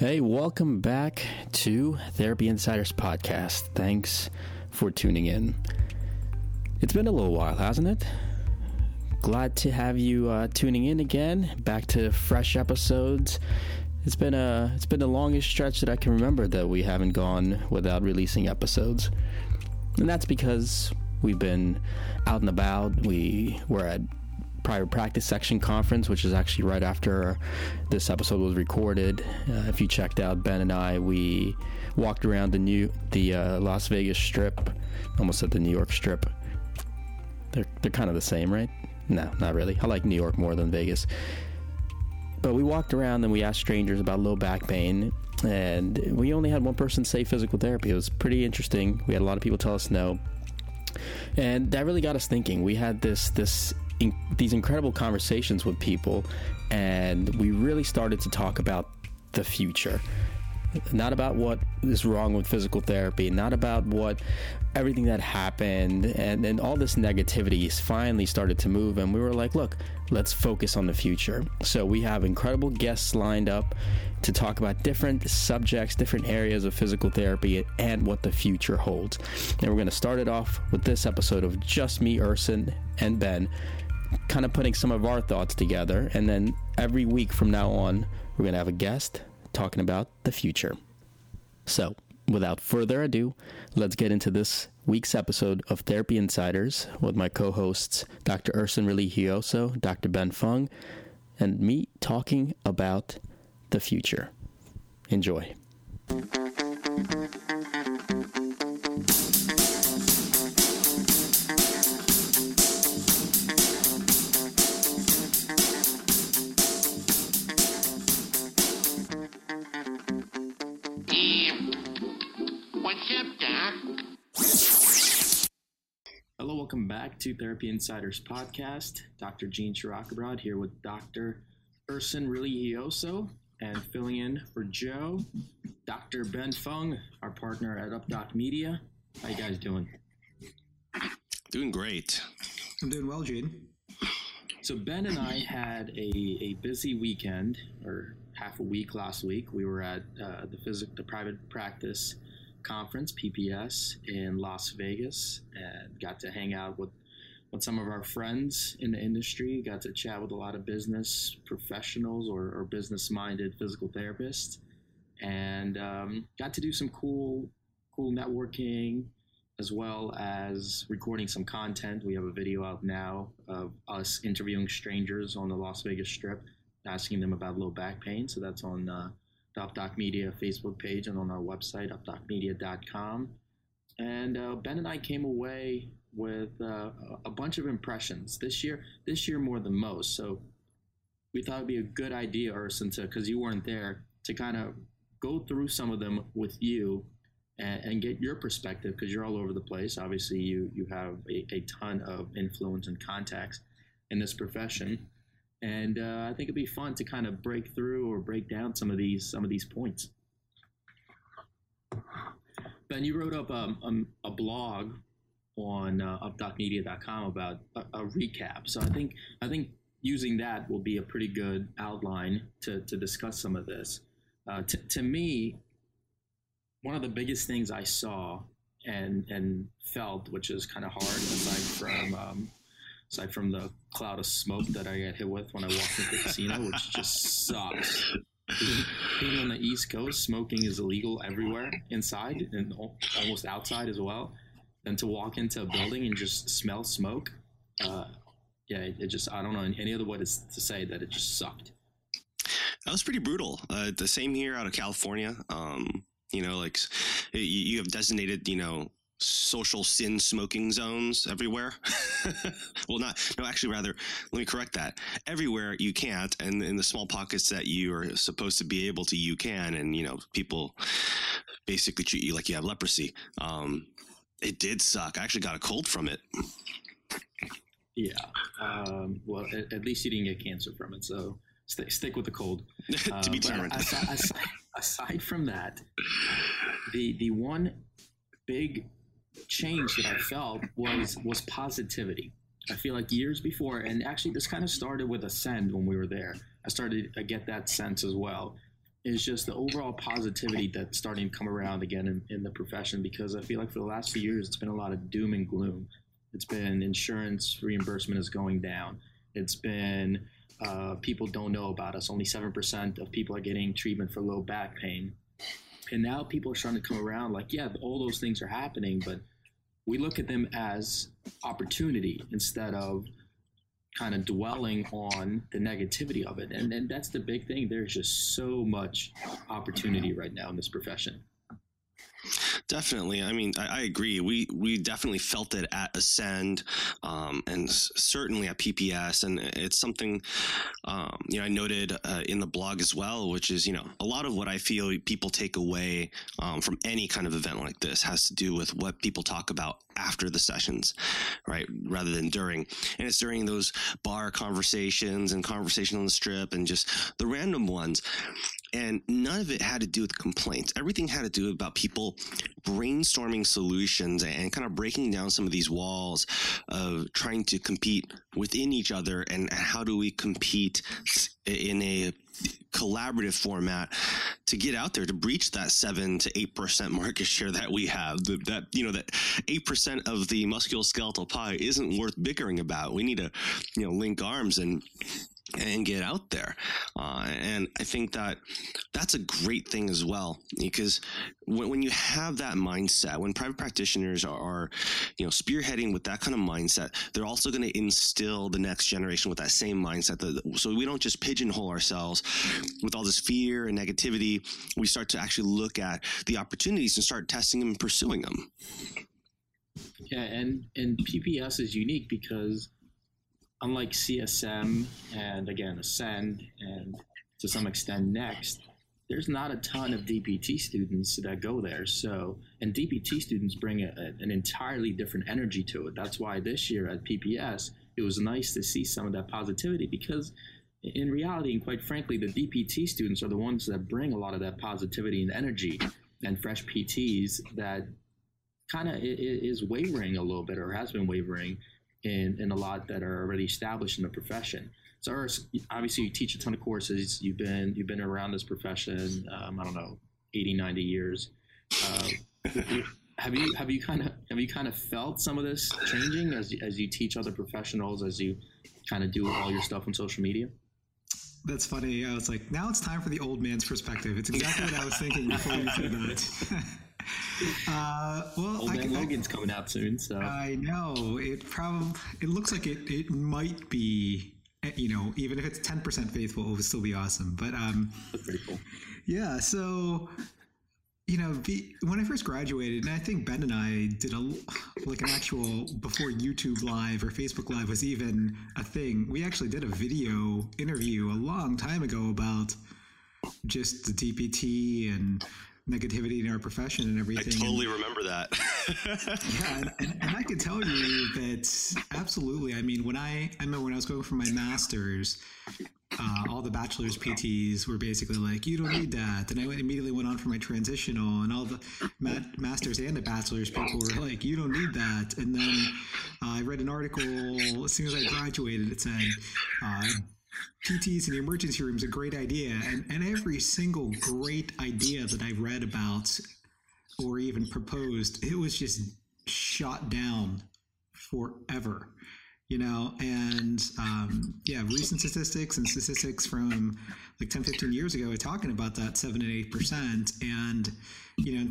Hey, welcome back to Therapy Insiders Podcast. Thanks for tuning in. It's been a little while, hasn't it? Glad to have you uh, tuning in again, back to fresh episodes. It's been a it's been the longest stretch that I can remember that we haven't gone without releasing episodes, and that's because we've been out and about. We were at private practice section conference, which is actually right after this episode was recorded. Uh, if you checked out Ben and I, we walked around the new the uh, Las Vegas Strip, almost at the New York Strip. They're they're kind of the same, right? No, not really. I like New York more than Vegas. But we walked around and we asked strangers about low back pain, and we only had one person say physical therapy. It was pretty interesting. We had a lot of people tell us no, and that really got us thinking. We had this this in, these incredible conversations with people, and we really started to talk about the future. Not about what is wrong with physical therapy, not about what everything that happened, and then all this negativity finally started to move. And we were like, look, let's focus on the future. So we have incredible guests lined up to talk about different subjects, different areas of physical therapy, and what the future holds. And we're going to start it off with this episode of just me, Erson, and Ben kind of putting some of our thoughts together. And then every week from now on, we're going to have a guest talking about the future. So, without further ado, let's get into this week's episode of Therapy Insiders with my co hosts, Dr. Erson Religioso, Dr. Ben Fung, and me talking about the future. Enjoy. Welcome back to Therapy Insiders podcast. Dr. Gene Shirokobrod here with Dr. Erson Religioso and filling in for Joe, Dr. Ben Fung, our partner at UpDoc Media. How you guys doing? Doing great. I'm doing well, Gene. So Ben and I had a, a busy weekend, or half a week last week. We were at uh, the physic, the private practice conference, PPS, in Las Vegas, and got to hang out with with some of our friends in the industry. Got to chat with a lot of business professionals or, or business minded physical therapists, and um, got to do some cool cool networking as well as recording some content. We have a video out now of us interviewing strangers on the Las Vegas Strip, asking them about low back pain. So that's on uh, the UpDoc Media Facebook page and on our website, updocmedia.com. And uh, Ben and I came away with uh, a bunch of impressions this year. This year more than most. So we thought it'd be a good idea, Urson, because you weren't there, to kind of go through some of them with you and, and get your perspective because you're all over the place. Obviously, you you have a, a ton of influence and contacts in this profession and uh, I think it'd be fun to kind of break through or break down some of these some of these points. Ben, you wrote up um, um, a blog on uh, updocmedia.com about a, a, recap. So I think I think using that will be a pretty good outline to, to discuss some of this. Uh, t- to me, one of the biggest things I saw and and felt, which is kind of hard, aside from um, aside from the cloud of smoke that I get hit with when I walk into the casino, which just sucks. Being on the East Coast, smoking is illegal everywhere, inside and almost outside as well. And to walk into a building and just smell smoke, uh, yeah, it, just, I don't know any other way to, to say that it just sucked. That was pretty brutal. Uh, the same here out of California. Um, you know, like you have designated, you know, social sin smoking zones everywhere. well, not, no, actually, rather, let me correct that. Everywhere you can't, and in the small pockets that you are supposed to be able to, you can. And, you know, people basically treat you like you have leprosy. Um, it did suck. I actually got a cold from it. Yeah. Um, well, at, at, least you didn't get cancer from it. So st- stick with the cold. to be um, determined. Aside, aside, aside from that, the, the one big change that I felt was was positivity. I feel like years before, and actually this kind of started with Ascend when we were there. I started to get that sense as well. It's just the overall positivity that's starting to come around again in, in the profession because I feel like for the last few years it's been a lot of doom and gloom. It's been insurance reimbursement is going down. It's been uh, people don't know about us. Only 7% of people are getting treatment for low back pain. And now people are starting to come around like, yeah, all those things are happening, but we look at them as opportunity instead of kind of dwelling on the negativity of it. And, and that's the big thing. There's just so much opportunity right now in this profession. Definitely. I mean, I, I, agree. We we definitely felt it at Ascend, um, and certainly at PPS, and it's something um, you know I noted uh, in the blog as well, which is you know a lot of what I feel people take away um, from any kind of event like this has to do with what people talk about after the sessions, right, rather than during. And it's during those bar conversations and conversation on the strip and just the random ones and none of it had to do with complaints. Everything had to do about people brainstorming solutions and kind of breaking down some of these walls of trying to compete within each other and how do we compete in a collaborative format to get out there to breach that seven to eight percent market share that we have. That you know that eight percent of the musculoskeletal pie isn't worth bickering about. We need to you know link arms and and get out there. Uh, and I think that that's a great thing as well, because when, when you have that mindset, when private practitioners are, are, you know, spearheading with that kind of mindset, they're also going to instill the next generation with that same mindset. That, so we don't just pigeonhole ourselves with all this fear and negativity. We start to actually look at the opportunities and start testing them and pursuing them. Yeah, and and PPS is unique because unlike CSM and again Ascend and to some extent Next, there's not a ton of DPT students that go there. So, and DPT students bring a, a, an entirely different energy to it. That's why this year at PPS, it was nice to see some of that positivity because in reality, and quite frankly, the DPT students are the ones that bring a lot of that positivity and energy and fresh PTs that kind of is wavering a little bit or has been wavering in, in a lot that are already established in the profession. So obviously you teach a ton of courses. You've been you've been around this profession. Um, I don't know, 80, 90 years. Uh, have you have you kind of have you kind of felt some of this changing as as you teach other professionals as you kind of do all your stuff on social media? That's funny. I was like, now it's time for the old man's perspective. It's exactly what I was thinking before you said that. Uh, well, Old Man Logan's I, coming out soon, so I know it. Probably it looks like it. It might be. Eh, you know, even if it's ten percent faithful, it would still be awesome. But um, that's pretty cool. Yeah. So you know, the, when I first graduated, and I think Ben and I did a like an actual before YouTube Live or Facebook Live was even a thing. We actually did a video interview a long time ago about just the DPT and negativity in our profession and everything. I totally and, remember that. yeah, and, and, and, I can tell you that absolutely. I mean, when I I remember when I was going for my master's, uh, all the bachelor's PTs were basically like, "You don't need that," and I immediately went on for my transitional, and all the ma- masters and the bachelor's people were like, "You don't need that." And then uh, I read an article as soon as I graduated. It said. Uh, PTs in the emergency room is a great idea. And, and every single great idea that I've read about or even proposed, it was just shot down forever. You know, and um, yeah, recent statistics and statistics from like 10, 15 years ago are talking about that 7 and 8%. And, you know,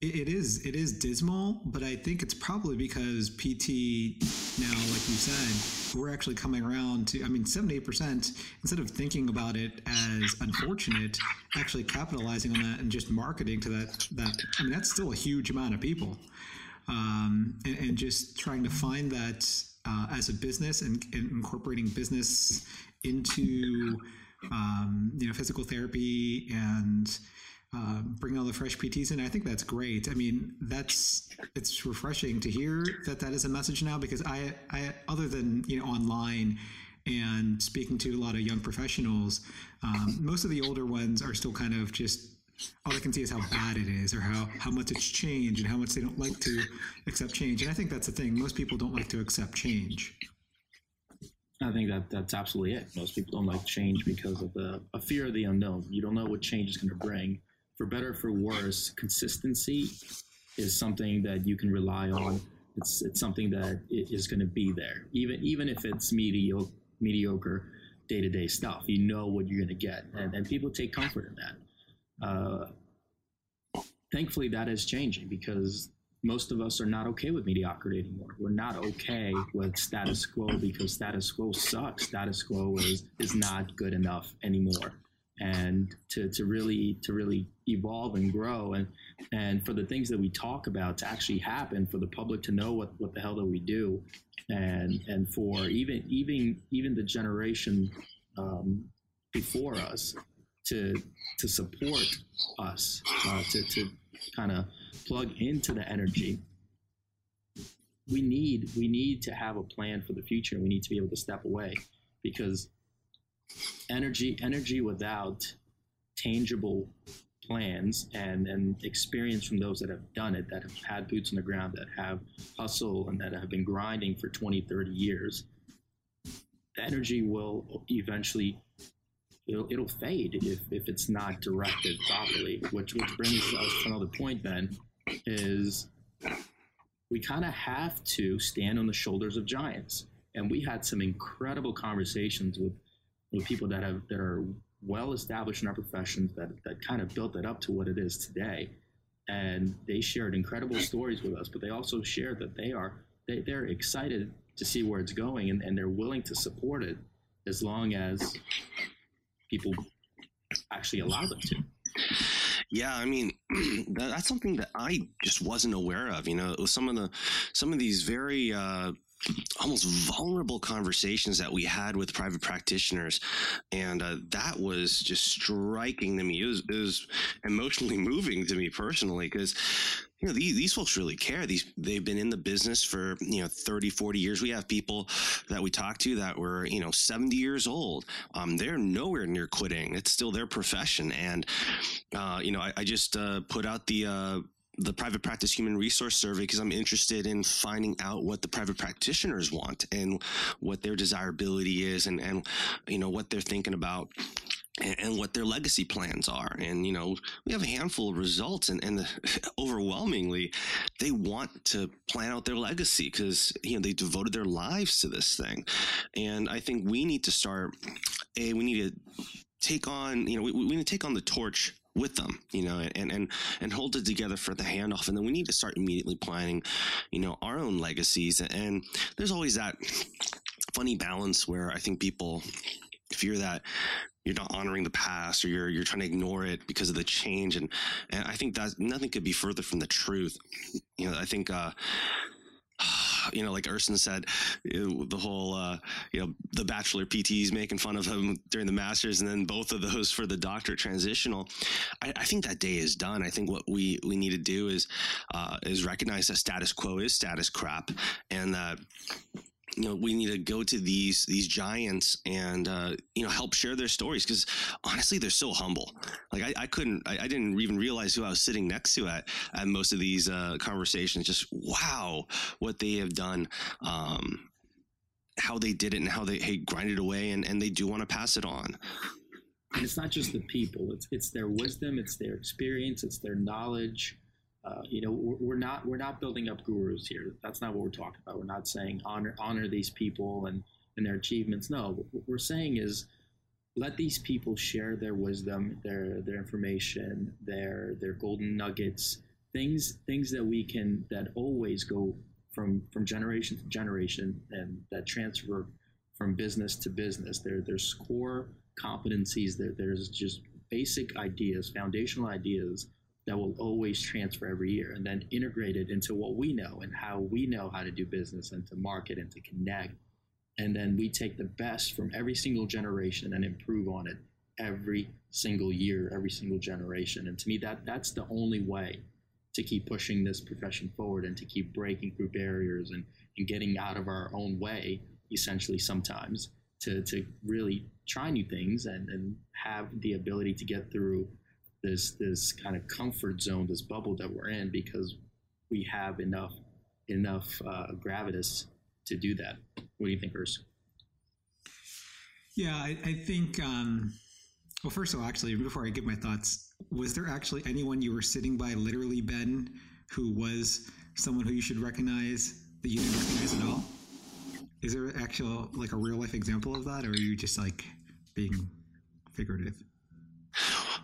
it is it is dismal, but I think it's probably because PT now, like you said, we're actually coming around to. I mean, seventy eight percent. Instead of thinking about it as unfortunate, actually capitalizing on that and just marketing to that. That I mean, that's still a huge amount of people, um, and, and, just trying to find that uh, as a business and, and incorporating business into um, you know physical therapy and uh, bring all the fresh PTs in. I think that's great. I mean, that's it's refreshing to hear that that is a message now because I, I other than you know online and speaking to a lot of young professionals, um, most of the older ones are still kind of just all they can see is how bad it is or how, how much it's changed and how much they don't like to accept change. And I think that's the thing. Most people don't like to accept change. I think that that's absolutely it. Most people don't like change because of the a fear of the unknown. You don't know what change is going to bring. For better, for worse, consistency is something that you can rely on. It's it's something that is going to be there, even even if it's mediocre mediocre day to day stuff. You know what you're going to get, and, and people take comfort in that. Uh, thankfully, that is changing because most of us are not okay with mediocrity anymore. We're not okay with status quo because status quo sucks. Status quo is is not good enough anymore. And to, to really to really evolve and grow. And and for the things that we talk about to actually happen, for the public to know what, what the hell that we do, and and for even even even the generation um, before us to to support us uh, to to kind of plug into the energy. We need we need to have a plan for the future. We need to be able to step away because energy energy without tangible plans and and experience from those that have done it that have had boots on the ground that have hustle and that have been grinding for 20 30 years the energy will eventually it'll, it'll fade if, if it's not directed properly which which brings us to another point then is we kind of have to stand on the shoulders of giants. And we had some incredible conversations with, with people that have that are well established in our professions that, that kind of built it up to what it is today. And they shared incredible stories with us, but they also shared that they are they, they're excited to see where it's going and, and they're willing to support it as long as people actually allow them to. Yeah, I mean, that's something that I just wasn't aware of. You know, some of the some of these very uh, almost vulnerable conversations that we had with private practitioners, and uh, that was just striking to me. It was, it was emotionally moving to me personally because you know these, these folks really care. These they've been in the business for you know 30 40 years. We have people that we talk to that were you know 70 years old. Um, they're nowhere near quitting. It's still their profession. And uh, you know i, I just uh, put out the uh, the private practice human resource survey because I'm interested in finding out what the private practitioners want and what their desirability is and, and you know what they're thinking about and, what their legacy plans are. And, you know, we have a handful of results and, and the, overwhelmingly they want to plan out their legacy because, you know, they devoted their lives to this thing. And I think we need to start, a, we need to take on, you know, we, we need to take on the torch with them, you know, and, and, and hold it together for the handoff. And then we need to start immediately planning, you know, our own legacies. And there's always that funny balance where I think people fear that you're not honoring the past or you're you're trying to ignore it because of the change and and I think that nothing could be further from the truth. You know, I think uh you know, like Erson said, the whole, uh, you know, the bachelor PTs making fun of him during the masters, and then both of those for the doctorate transitional. I, I think that day is done. I think what we we need to do is uh, is recognize that status quo is status crap, and that you know we need to go to these these giants and uh, you know help share their stories because honestly they're so humble. Like i, I couldn't I, I, didn't even realize who i was sitting next to at at most of these uh, conversations. Just wow what they have done um, how they did it and how they hey, grinded away and, and they do want to pass it on. And it's not just the people. It's it's their wisdom it's their experience it's their knowledge uh, you know, we're, not we're not building up gurus here. That's not what we're talking about. We're not saying honor honor these people and and their achievements. No, what we're saying is let these people share their wisdom, their their information, their their golden nuggets, things things that we can that always go from from generation to generation and that transfer from business to business. There there's core competencies. There there's just basic ideas, foundational ideas that will always transfer every year and then integrate it into what we know and how we know how to do business and to market and to connect. And then we take the best from every single generation and improve on it every single year, every single generation. And to me, that that's the only way to keep pushing this profession forward and to keep breaking through barriers and, and getting out of our own way, essentially sometimes, to, to really try new things and, and have the ability to get through this this kind of comfort zone, this bubble that we're in, because we have enough enough uh, gravitas to do that. What do you think, Urs? Yeah, I, I think. Um, well, first of all, actually, before I give my thoughts, was there actually anyone you were sitting by, literally Ben, who was someone who you should recognize that you didn't recognize at all? Is there actual like a real life example of that, or are you just like being figurative?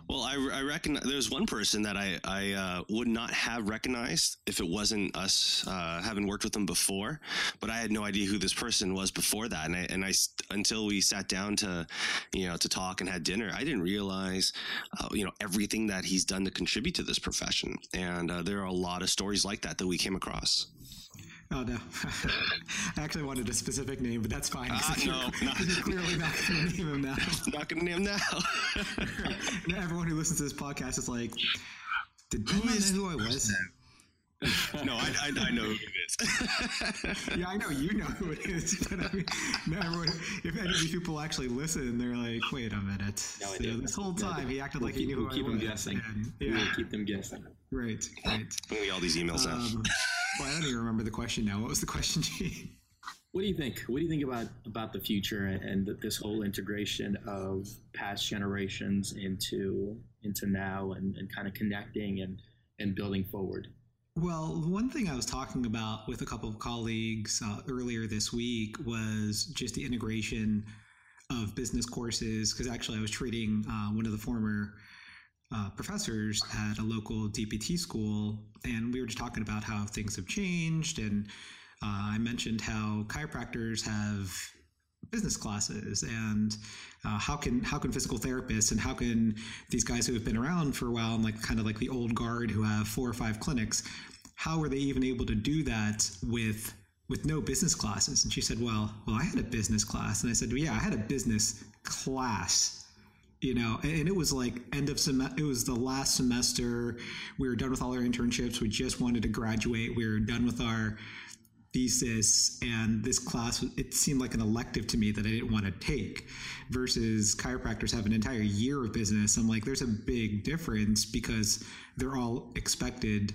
Well, I, I reckon there's one person that I, I uh, would not have recognized if it wasn't us uh, having worked with them before, but I had no idea who this person was before that, and I and I until we sat down to, you know, to talk and had dinner, I didn't realize, uh, you know, everything that he's done to contribute to this profession, and uh, there are a lot of stories like that that we came across. Oh no! I actually wanted a specific name, but that's fine. Uh, you're, no, you're clearly not going to name him now. not going to name him now. now. Everyone who listens to this podcast is like, "Did Ben know who I was?" no, I, I, I, know who it is. yeah, I know you know who it is, but I mean, no, everyone, if any of these people actually listen, they're like, "Wait a minute!" No, so this whole time he acted we'll like keep, he knew we'll who keep I was. Them guessing. And, yeah, we'll keep them guessing. Right, right. We all these emails um, now. Well, I don't even remember the question now. What was the question, Gene? What do you think? What do you think about about the future and this whole integration of past generations into into now and, and kind of connecting and and building forward? Well, one thing I was talking about with a couple of colleagues uh, earlier this week was just the integration of business courses. Because actually, I was treating uh, one of the former uh, professors at a local DPT school, and we were just talking about how things have changed. And uh, I mentioned how chiropractors have business classes and uh, how can how can physical therapists and how can these guys who have been around for a while and like kind of like the old guard who have four or five clinics how are they even able to do that with with no business classes and she said well well i had a business class and i said well, yeah i had a business class you know and it was like end of semester it was the last semester. We were done with all our internships. We just wanted to graduate. We were done with our thesis and this class it seemed like an elective to me that i didn't want to take versus chiropractors have an entire year of business. I'm like there's a big difference because they're all expected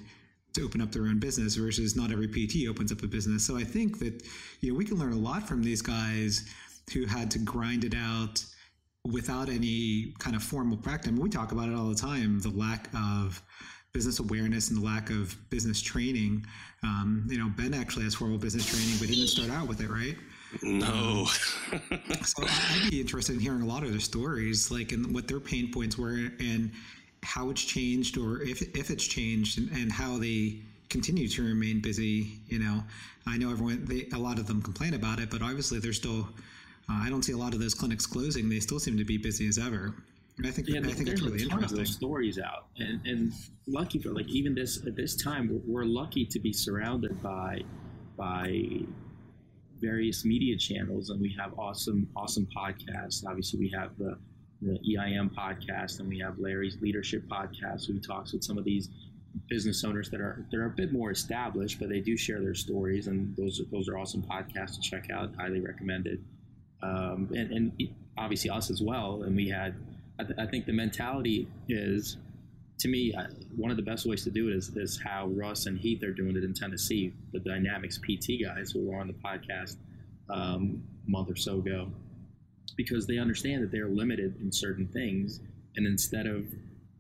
to open up their own business versus not every pt opens up a business. So i think that you know we can learn a lot from these guys who had to grind it out without any kind of formal practice I mean, we talk about it all the time the lack of business awareness and the lack of business training. Um, you know, Ben actually has formal business training, but he didn't start out with it, right? No. so I'd be interested in hearing a lot of their stories, like and what their pain points were, and how it's changed, or if if it's changed, and, and how they continue to remain busy. You know, I know everyone, they, a lot of them complain about it, but obviously they're still. Uh, I don't see a lot of those clinics closing. They still seem to be busy as ever. I think yeah, I think it's really interesting. Those stories out, and, and lucky for like even this at this time, we're, we're lucky to be surrounded by by various media channels, and we have awesome awesome podcasts. Obviously, we have the the EIM podcast, and we have Larry's leadership podcast. He talks with some of these business owners that are that are a bit more established, but they do share their stories, and those those are awesome podcasts to check out. Highly recommended. Um, and, and obviously us as well. And we had I, th- I think the mentality is, to me, one of the best ways to do it is, is how Russ and Heath are doing it in Tennessee, the Dynamics PT guys who were on the podcast um, a month or so ago, because they understand that they're limited in certain things. And instead of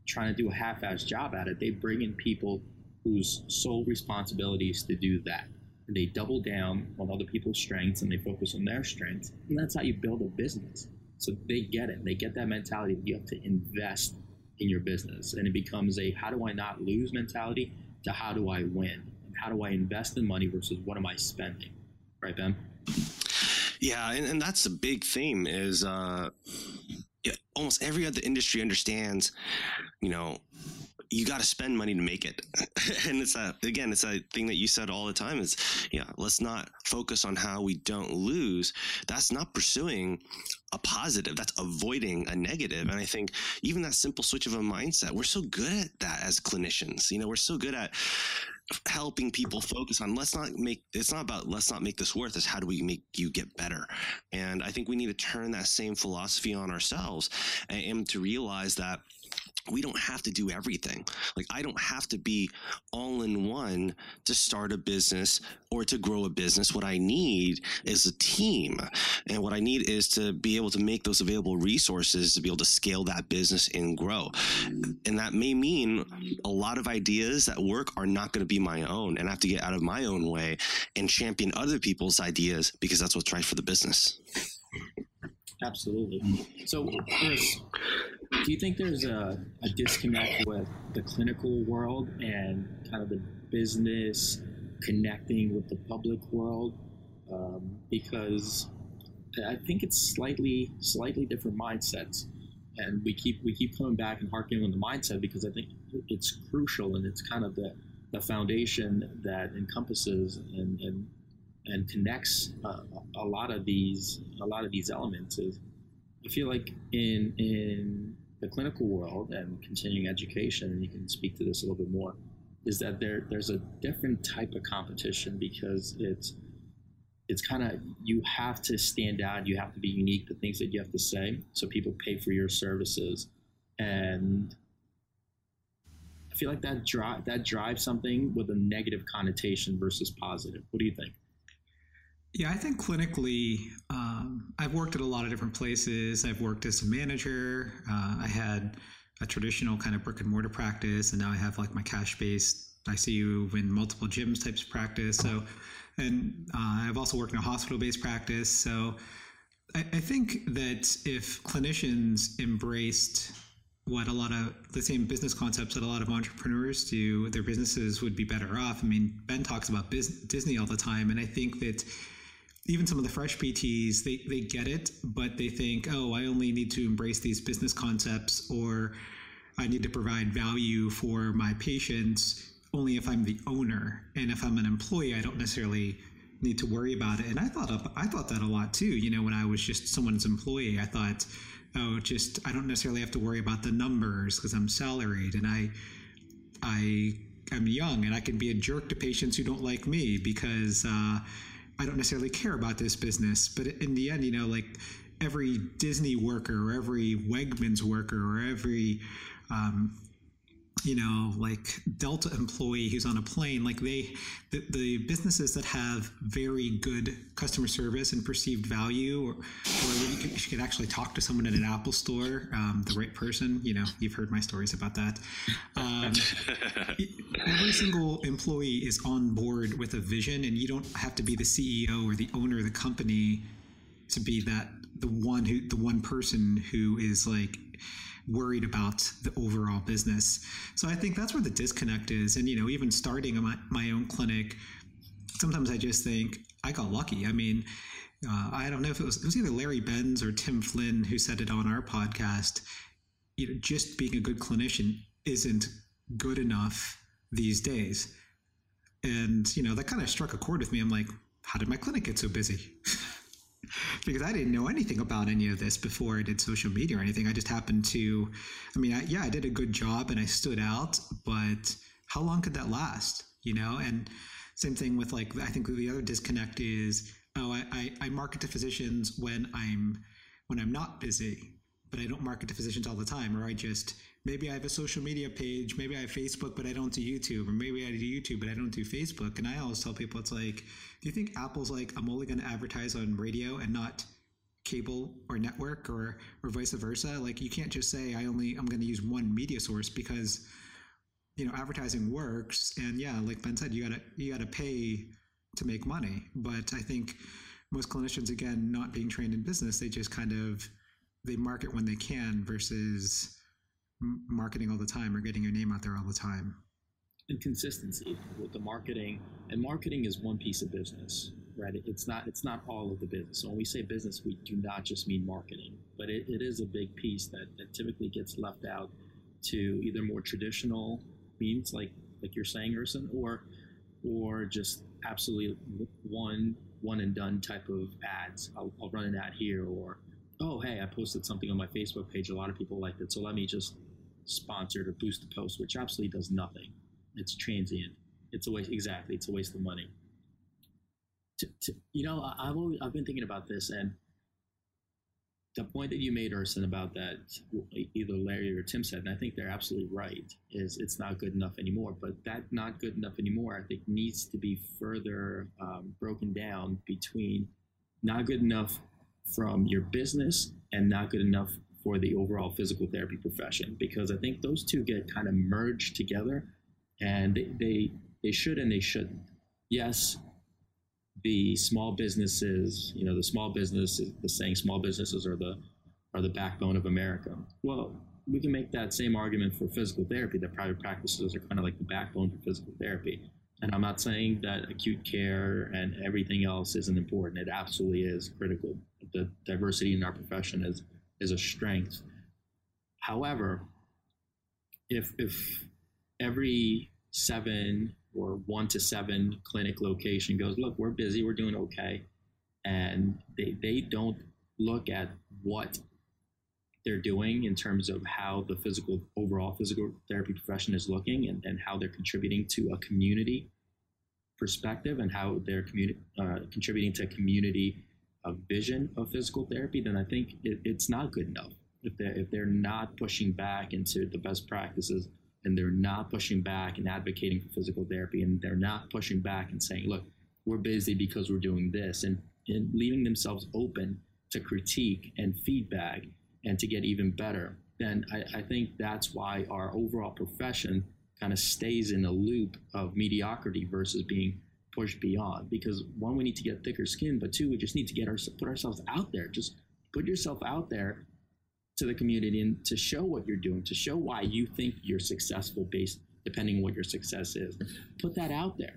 trying to do a half assed job at it, they bring in people whose sole responsibility is to do that. They double down on other people's strengths and they focus on their strengths. And that's how you build a business. So they get it. They get that mentality that you have to invest in your business. And it becomes a how do I not lose mentality to how do I win? And how do I invest in money versus what am I spending? Right, Ben? Yeah, and, and that's a big theme is uh, almost every other industry understands, you know, you got to spend money to make it. and it's a, again, it's a thing that you said all the time is, yeah, let's not focus on how we don't lose. That's not pursuing a positive. That's avoiding a negative. And I think even that simple switch of a mindset, we're so good at that as clinicians. You know, we're so good at helping people focus on let's not make it's not about let's not make this worth it's how do we make you get better and i think we need to turn that same philosophy on ourselves and, and to realize that we don't have to do everything. Like I don't have to be all in one to start a business or to grow a business. What I need is a team. And what I need is to be able to make those available resources to be able to scale that business and grow. And that may mean a lot of ideas that work are not going to be my own and I have to get out of my own way and champion other people's ideas because that's what's right for the business. Absolutely. So, Chris, do you think there's a, a disconnect with the clinical world and kind of the business connecting with the public world? Um, because I think it's slightly slightly different mindsets, and we keep we keep coming back and harking on the mindset because I think it's crucial and it's kind of the the foundation that encompasses and, and and connects uh, a lot of these a lot of these elements is I feel like in in the clinical world and continuing education, and you can speak to this a little bit more, is that there there's a different type of competition because it's it's kind of you have to stand out, you have to be unique, the things that you have to say, so people pay for your services, and I feel like that drive that drives something with a negative connotation versus positive. What do you think? Yeah, I think clinically, um, I've worked at a lot of different places. I've worked as a manager. Uh, I had a traditional kind of brick and mortar practice, and now I have like my cash based. I see you in multiple gyms types of practice. So, and uh, I've also worked in a hospital based practice. So, I, I think that if clinicians embraced what a lot of the same business concepts that a lot of entrepreneurs do, their businesses would be better off. I mean, Ben talks about Disney all the time, and I think that even some of the fresh PTs, they, they get it, but they think, oh, I only need to embrace these business concepts or I need to provide value for my patients only if I'm the owner. And if I'm an employee, I don't necessarily need to worry about it. And I thought of, I thought that a lot too. You know, when I was just someone's employee, I thought, oh, just I don't necessarily have to worry about the numbers because I'm salaried and I I am young and I can be a jerk to patients who don't like me because uh, I don't necessarily care about this business. But in the end, you know, like every Disney worker or every Wegmans worker or every um, you know, like Delta employee who's on a plane, like they, the, the, businesses that have very good customer service and perceived value, or, or you, could, you could actually talk to someone at an Apple store, um, the right person, you know, you've heard my stories about that. Um, every single employee is on board with a vision, and you don't have to be the CEO or the owner of the company to be that the one who, the one person who is like, worried about the overall business. So I think that's where the disconnect is. And, you know, even starting my, my own clinic, sometimes I just think I got lucky. I mean, uh, I don't know if it was, it was either Larry Benz or Tim Flynn who said it on our podcast. You know, just being a good clinician isn't good enough these days. And, you know, that kind of struck a chord with me. I'm like, how did my clinic get so busy? because I didn't know anything about any of this before I did social media or anything. I just happened to, I mean, I, yeah, I did a good job and I stood out, but how long could that last? You know, and same thing with like, I think the other disconnect is, oh, I, I, I market to physicians when I'm, when I'm not busy, but I don't market to physicians all the time, or I just, maybe I have a social media page, maybe I have Facebook, but I don't do YouTube, or maybe I do YouTube, but I don't do Facebook. And I always tell people, it's like, do you think Apple's like, I'm only going to advertise on radio and not cable or network or or vice versa? Like, you can't just say I only I'm going to use one media source because you know advertising works. And yeah, like Ben said, you gotta you gotta pay to make money. But I think most clinicians, again, not being trained in business, they just kind of they market when they can versus marketing all the time or getting your name out there all the time. And consistency with the marketing and marketing is one piece of business right? It's not it's not all of the business. So when we say business we do not just mean marketing but it, it is a big piece that, that typically gets left out to either more traditional means like like you're saying Erson or or just absolutely one one and done type of ads. I'll, I'll run an ad here or oh hey i posted something on my facebook page a lot of people liked it so let me just sponsor or boost the post which absolutely does nothing it's transient. It's a waste. Exactly, it's a waste of money. To, to, you know, I, have always, I've been thinking about this, and the point that you made, Erson, about that either Larry or Tim said, and I think they're absolutely right, is it's not good enough anymore. But that not good enough anymore, I think, needs to be further um, broken down between not good enough from your business and not good enough for the overall physical therapy profession, because I think those two get kind of merged together, and they they, they should and they shouldn't. Yes, the small businesses, you know, the small businesses, the saying small businesses are the are the backbone of America. Well, we can make that same argument for physical therapy that private practices are kind of like the backbone for physical therapy. And I'm not saying that acute care and everything else isn't important. It absolutely is critical. The diversity in our profession is is a strength. However, if if every seven or one to seven clinic location goes, look, we're busy, we're doing okay. And they, they don't look at what they're doing in terms of how the physical overall physical therapy profession is looking and, and how they're contributing to a community perspective and how they're communi- uh, contributing to community a vision of physical therapy, then I think it, it's not good enough. If they're, if they're not pushing back into the best practices and they're not pushing back and advocating for physical therapy and they're not pushing back and saying, look, we're busy because we're doing this and, and leaving themselves open to critique and feedback and to get even better, then I, I think that's why our overall profession kind of stays in a loop of mediocrity versus being pushed beyond. Because one, we need to get thicker skin, but two, we just need to get our put ourselves out there. Just put yourself out there to the community and to show what you're doing, to show why you think you're successful based depending on what your success is. Put that out there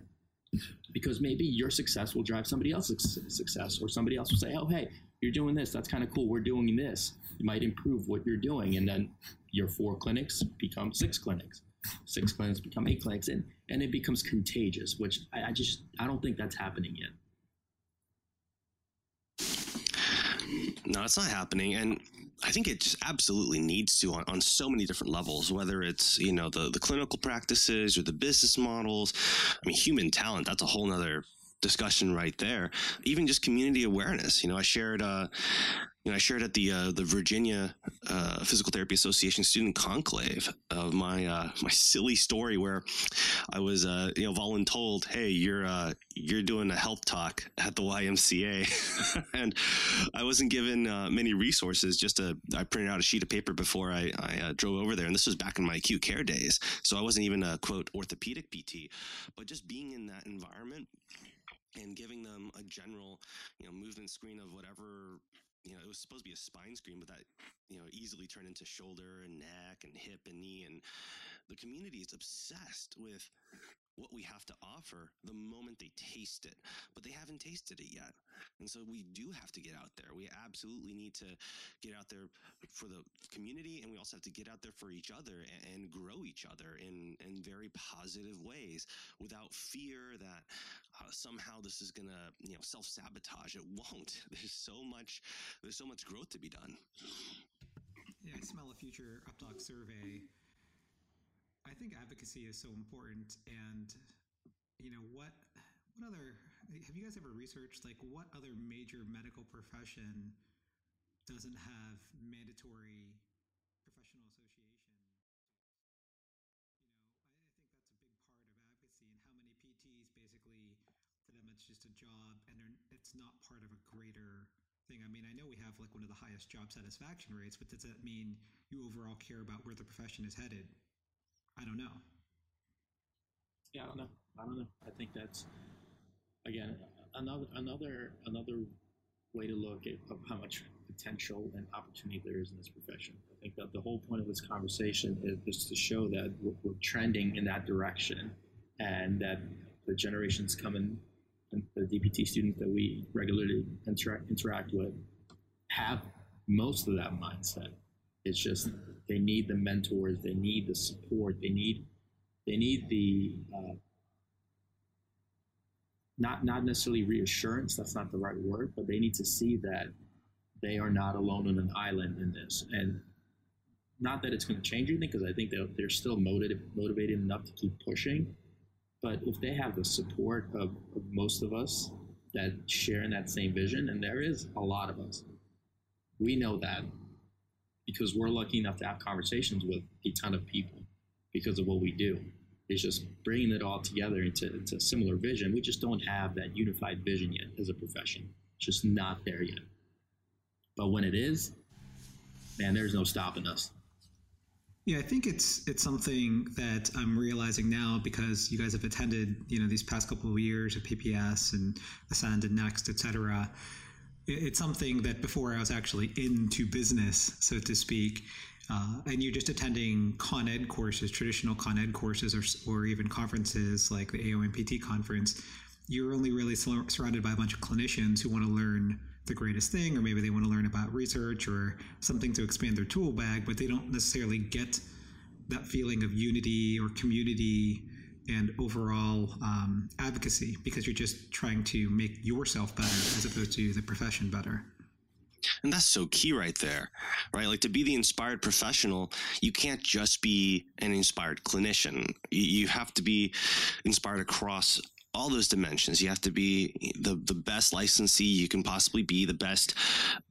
because maybe your success will drive somebody else's success or somebody else will say, oh, hey, you're doing this. That's kind of cool. We're doing this. You might improve what you're doing. And then your four clinics become six clinics. Six clinics become eight clinics. And, and it becomes contagious, which I, I just, I don't think that's happening yet. No, it's not happening. And I think it just absolutely needs to on, on so many different levels, whether it's, you know, the, the clinical practices or the business models. I mean, human talent, that's a whole nother discussion right there. Even just community awareness. You know, I shared, uh, you know, I shared at the uh, the Virginia uh, Physical Therapy Association student conclave of my uh, my silly story where I was uh, you know voluntold, hey, you're uh, you're doing a health talk at the YMCA, and I wasn't given uh, many resources. Just a, I printed out a sheet of paper before I, I drove over there, and this was back in my acute care days, so I wasn't even a quote orthopedic PT, but just being in that environment and giving them a general you know movement screen of whatever you know, it was supposed to be a spine screen, but that, you know, easily turned into shoulder and neck and hip and knee. And the community is obsessed with what we have to offer the moment they taste it, but they haven't tasted it yet. And so we do have to get out there. We absolutely need to get out there for the community, and we also have to get out there for each other and, and grow each other in, in very positive ways without fear that uh, somehow this is going to, you know, self sabotage. It won't. There's so much, there's so much growth to be done. Yeah, I smell a future UpDoc survey I think advocacy is so important, and you know what what other have you guys ever researched like what other major medical profession doesn't have mandatory professional association? You know, I, think that's a big part of advocacy, and how many PTs basically to them it's just a job, and it's not part of a greater thing. I mean, I know we have like one of the highest job satisfaction rates, but does that mean you overall care about where the profession is headed? I don't know. Yeah, I don't know. I don't know. I think that's again another another another way to look at how much potential and opportunity there is in this profession. I think that the whole point of this conversation is, is to show that we're, we're, trending in that direction, and that the generations coming, and the DPT students that we regularly interact interact with, have most of that mindset. It's just they need the mentors. They need the support. They need they need the uh, not not necessarily reassurance. That's not the right word, but they need to see that they are not alone on an island in this. And not that it's going to change anything, because I think they're, they're still motivated motivated enough to keep pushing. But if they have the support of, of most of us that share in that same vision, and there is a lot of us, We know that because we're lucky enough to have conversations with a ton of people because of what we do. It's just bringing it all together into, into a similar vision. We just don't have that unified vision yet as a profession. It's just not there yet. But when it is, man, there's no stopping us. Yeah, I think it's it's something that I'm realizing now because you guys have attended, you know, these past couple of years of PPS and Ascend and Next, et cetera. It's something that before I was actually into business, so to speak, uh, and you're just attending Con Ed courses, traditional Con Ed courses, or, or even conferences like the AOMPT conference, you're only really surrounded by a bunch of clinicians who want to learn the greatest thing, or maybe they want to learn about research or something to expand their tool bag, but they don't necessarily get that feeling of unity or community and overall um, advocacy because you're just trying to make yourself better as opposed to the profession better. And that's so key right there, right? Like to be the inspired professional, you can't just be an inspired clinician. You have to be inspired across all those dimensions. You have to be the, the best licensee you can possibly be, the best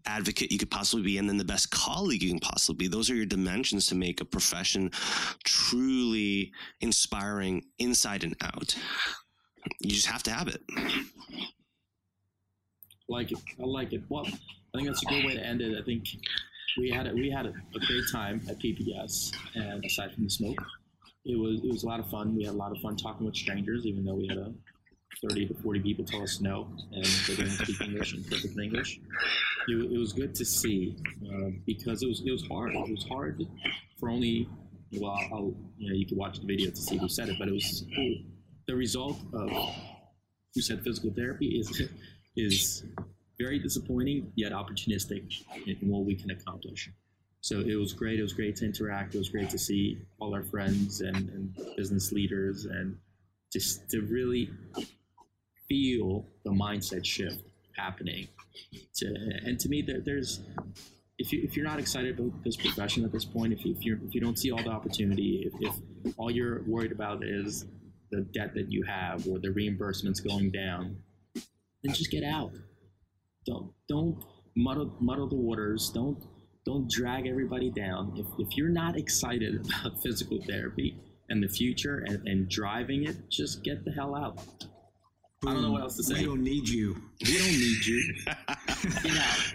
advocate you could possibly be, and then the best colleague you can possibly be. Those are your dimensions to make a profession truly inspiring inside and out. You just have to have it. Like it. I like it. Well, I think that's a good way to end it. I think we had a, we had a, great time at PPS, and aside from the smoke, it was it was a lot of fun. We had a lot of fun talking with strangers, even though we had a 30 to 40 people tell us no and they didn't speak English and perfect English. It, it, was good to see uh, because it was it was hard. It was hard for only well, I'll, you know, you can watch the video to see who said it, but it was the result of who said physical therapy is is very disappointing yet opportunistic in what we can accomplish. So it was great. It was great to interact. It was great to see all our friends and, and business leaders and just to really feel the mindset shift happening. To, and to me, there, there's if you if you're not excited about this profession at this point, if you if, you if you don't see all the opportunity, if, if all you're worried about is the debt that you have or the reimbursements going down, then just get out. Don't don't muddle muddle the waters. Don't don't drag everybody down. If if you're not excited about physical therapy and the future and, and driving it, just get the hell out. Boom. I don't know what else to say. We don't need you. We don't need you. get out.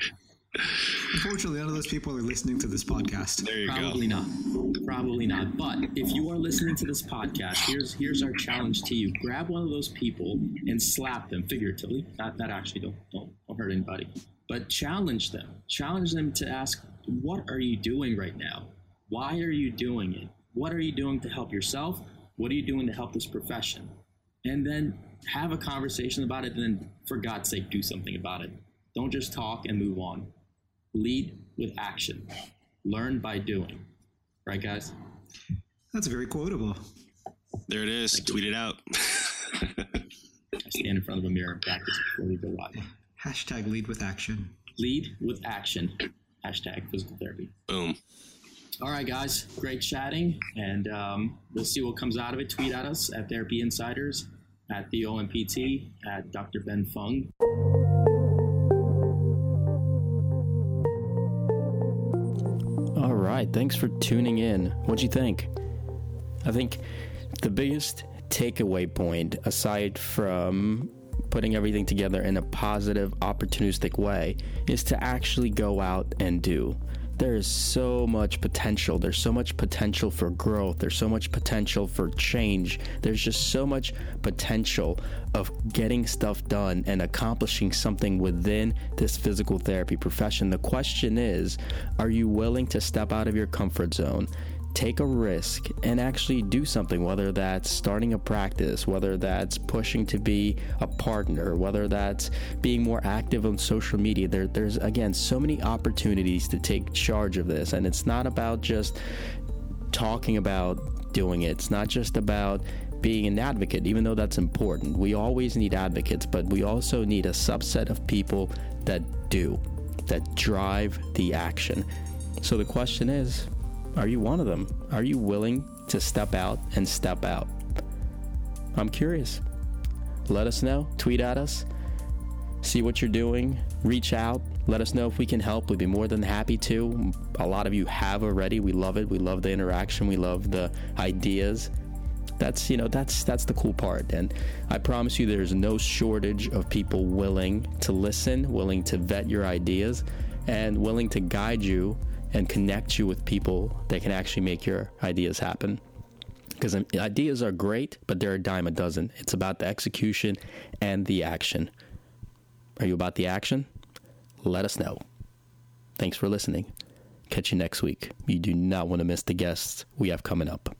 Unfortunately, none of those people are listening to this podcast. There you Probably go. not. Probably not. But if you are listening to this podcast, here's here's our challenge to you: grab one of those people and slap them figuratively. Not that actually don't don't, don't hurt anybody, but challenge them. Challenge them to ask, "What are you doing right now? Why are you doing it? What are you doing to help yourself? What are you doing to help this profession?" And then have a conversation about it. And then, for God's sake, do something about it. Don't just talk and move on lead with action, learn by doing. Right, guys? That's very quotable. There it is. Tweet it out. I stand in front of a mirror and practice before we go live. Hashtag lead with action. Lead with action. Hashtag physical therapy. Boom. All right, guys. Great chatting. And um, we'll see what comes out of it. Tweet at us at Therapy Insiders, at the OMPT, at Dr. Ben Fung. All right, Thanks for tuning in. What'd you think? I think the biggest takeaway point, aside from putting everything together in a positive, opportunistic way, is to actually go out and do there is so much potential. There's so much potential for growth. There's so much potential for change. There's just so much potential of getting stuff done and accomplishing something within this physical therapy profession. The question is are you willing to step out of your comfort zone? Take a risk and actually do something, whether that's starting a practice, whether that's pushing to be a partner, whether that's being more active on social media. There, there's, again, so many opportunities to take charge of this. And it's not about just talking about doing it, it's not just about being an advocate, even though that's important. We always need advocates, but we also need a subset of people that do, that drive the action. So the question is, are you one of them? Are you willing to step out and step out? I'm curious. Let us know. Tweet at us. See what you're doing. reach out. Let us know if we can help. We'd be more than happy to. A lot of you have already. We love it. We love the interaction. We love the ideas. That's you know that's that's the cool part. And I promise you, there's no shortage of people willing to listen, willing to vet your ideas, and willing to guide you and connect you with people that can actually make your ideas happen because um, ideas are great, but they're a dime a dozen. It's about the execution and the action. Are you about the action? Let us know. Thanks for listening. Catch you next week. You do not want to miss the guests we have coming up.